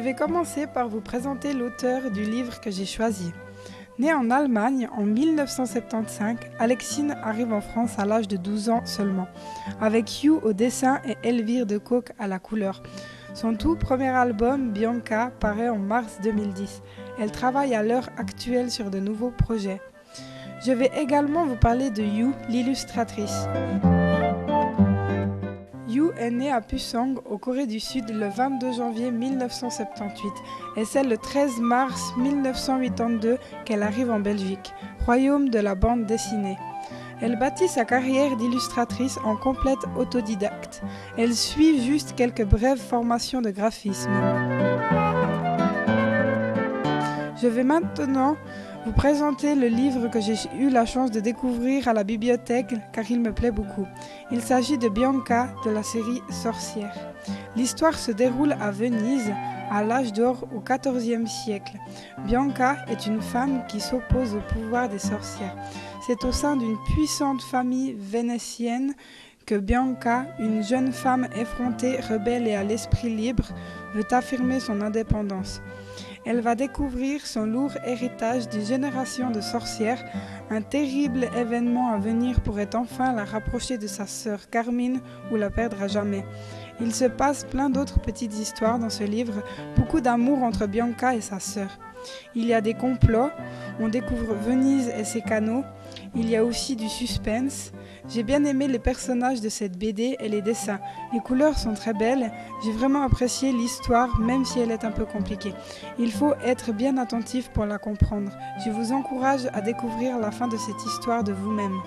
vais commencer par vous présenter l'auteur du livre que j'ai choisi. Née en Allemagne en 1975, Alexine arrive en France à l'âge de 12 ans seulement, avec Hugh au dessin et Elvire de Coq à la couleur. Son tout premier album, Bianca, paraît en mars 2010. Elle travaille à l'heure actuelle sur de nouveaux projets. Je vais également vous parler de Yu, l'illustratrice. Yu est née à Pusong, au Corée du Sud, le 22 janvier 1978 et c'est le 13 mars 1982 qu'elle arrive en Belgique, royaume de la bande dessinée. Elle bâtit sa carrière d'illustratrice en complète autodidacte. Elle suit juste quelques brèves formations de graphisme. Je vais maintenant vous présenter le livre que j'ai eu la chance de découvrir à la bibliothèque car il me plaît beaucoup. Il s'agit de Bianca de la série Sorcière. L'histoire se déroule à Venise à l'âge d'or au XIVe siècle. Bianca est une femme qui s'oppose au pouvoir des sorcières. C'est au sein d'une puissante famille vénétienne que Bianca, une jeune femme effrontée, rebelle et à l'esprit libre, veut affirmer son indépendance. Elle va découvrir son lourd héritage d'une génération de sorcières. Un terrible événement à venir pourrait enfin la rapprocher de sa sœur Carmine ou la perdre à jamais. Il se passe plein d'autres petites histoires dans ce livre, beaucoup d'amour entre Bianca et sa sœur. Il y a des complots, on découvre Venise et ses canaux, il y a aussi du suspense. J'ai bien aimé les personnages de cette BD et les dessins. Les couleurs sont très belles. J'ai vraiment apprécié l'histoire, même si elle est un peu compliquée. Il faut être bien attentif pour la comprendre. Je vous encourage à découvrir la fin de cette histoire de vous-même.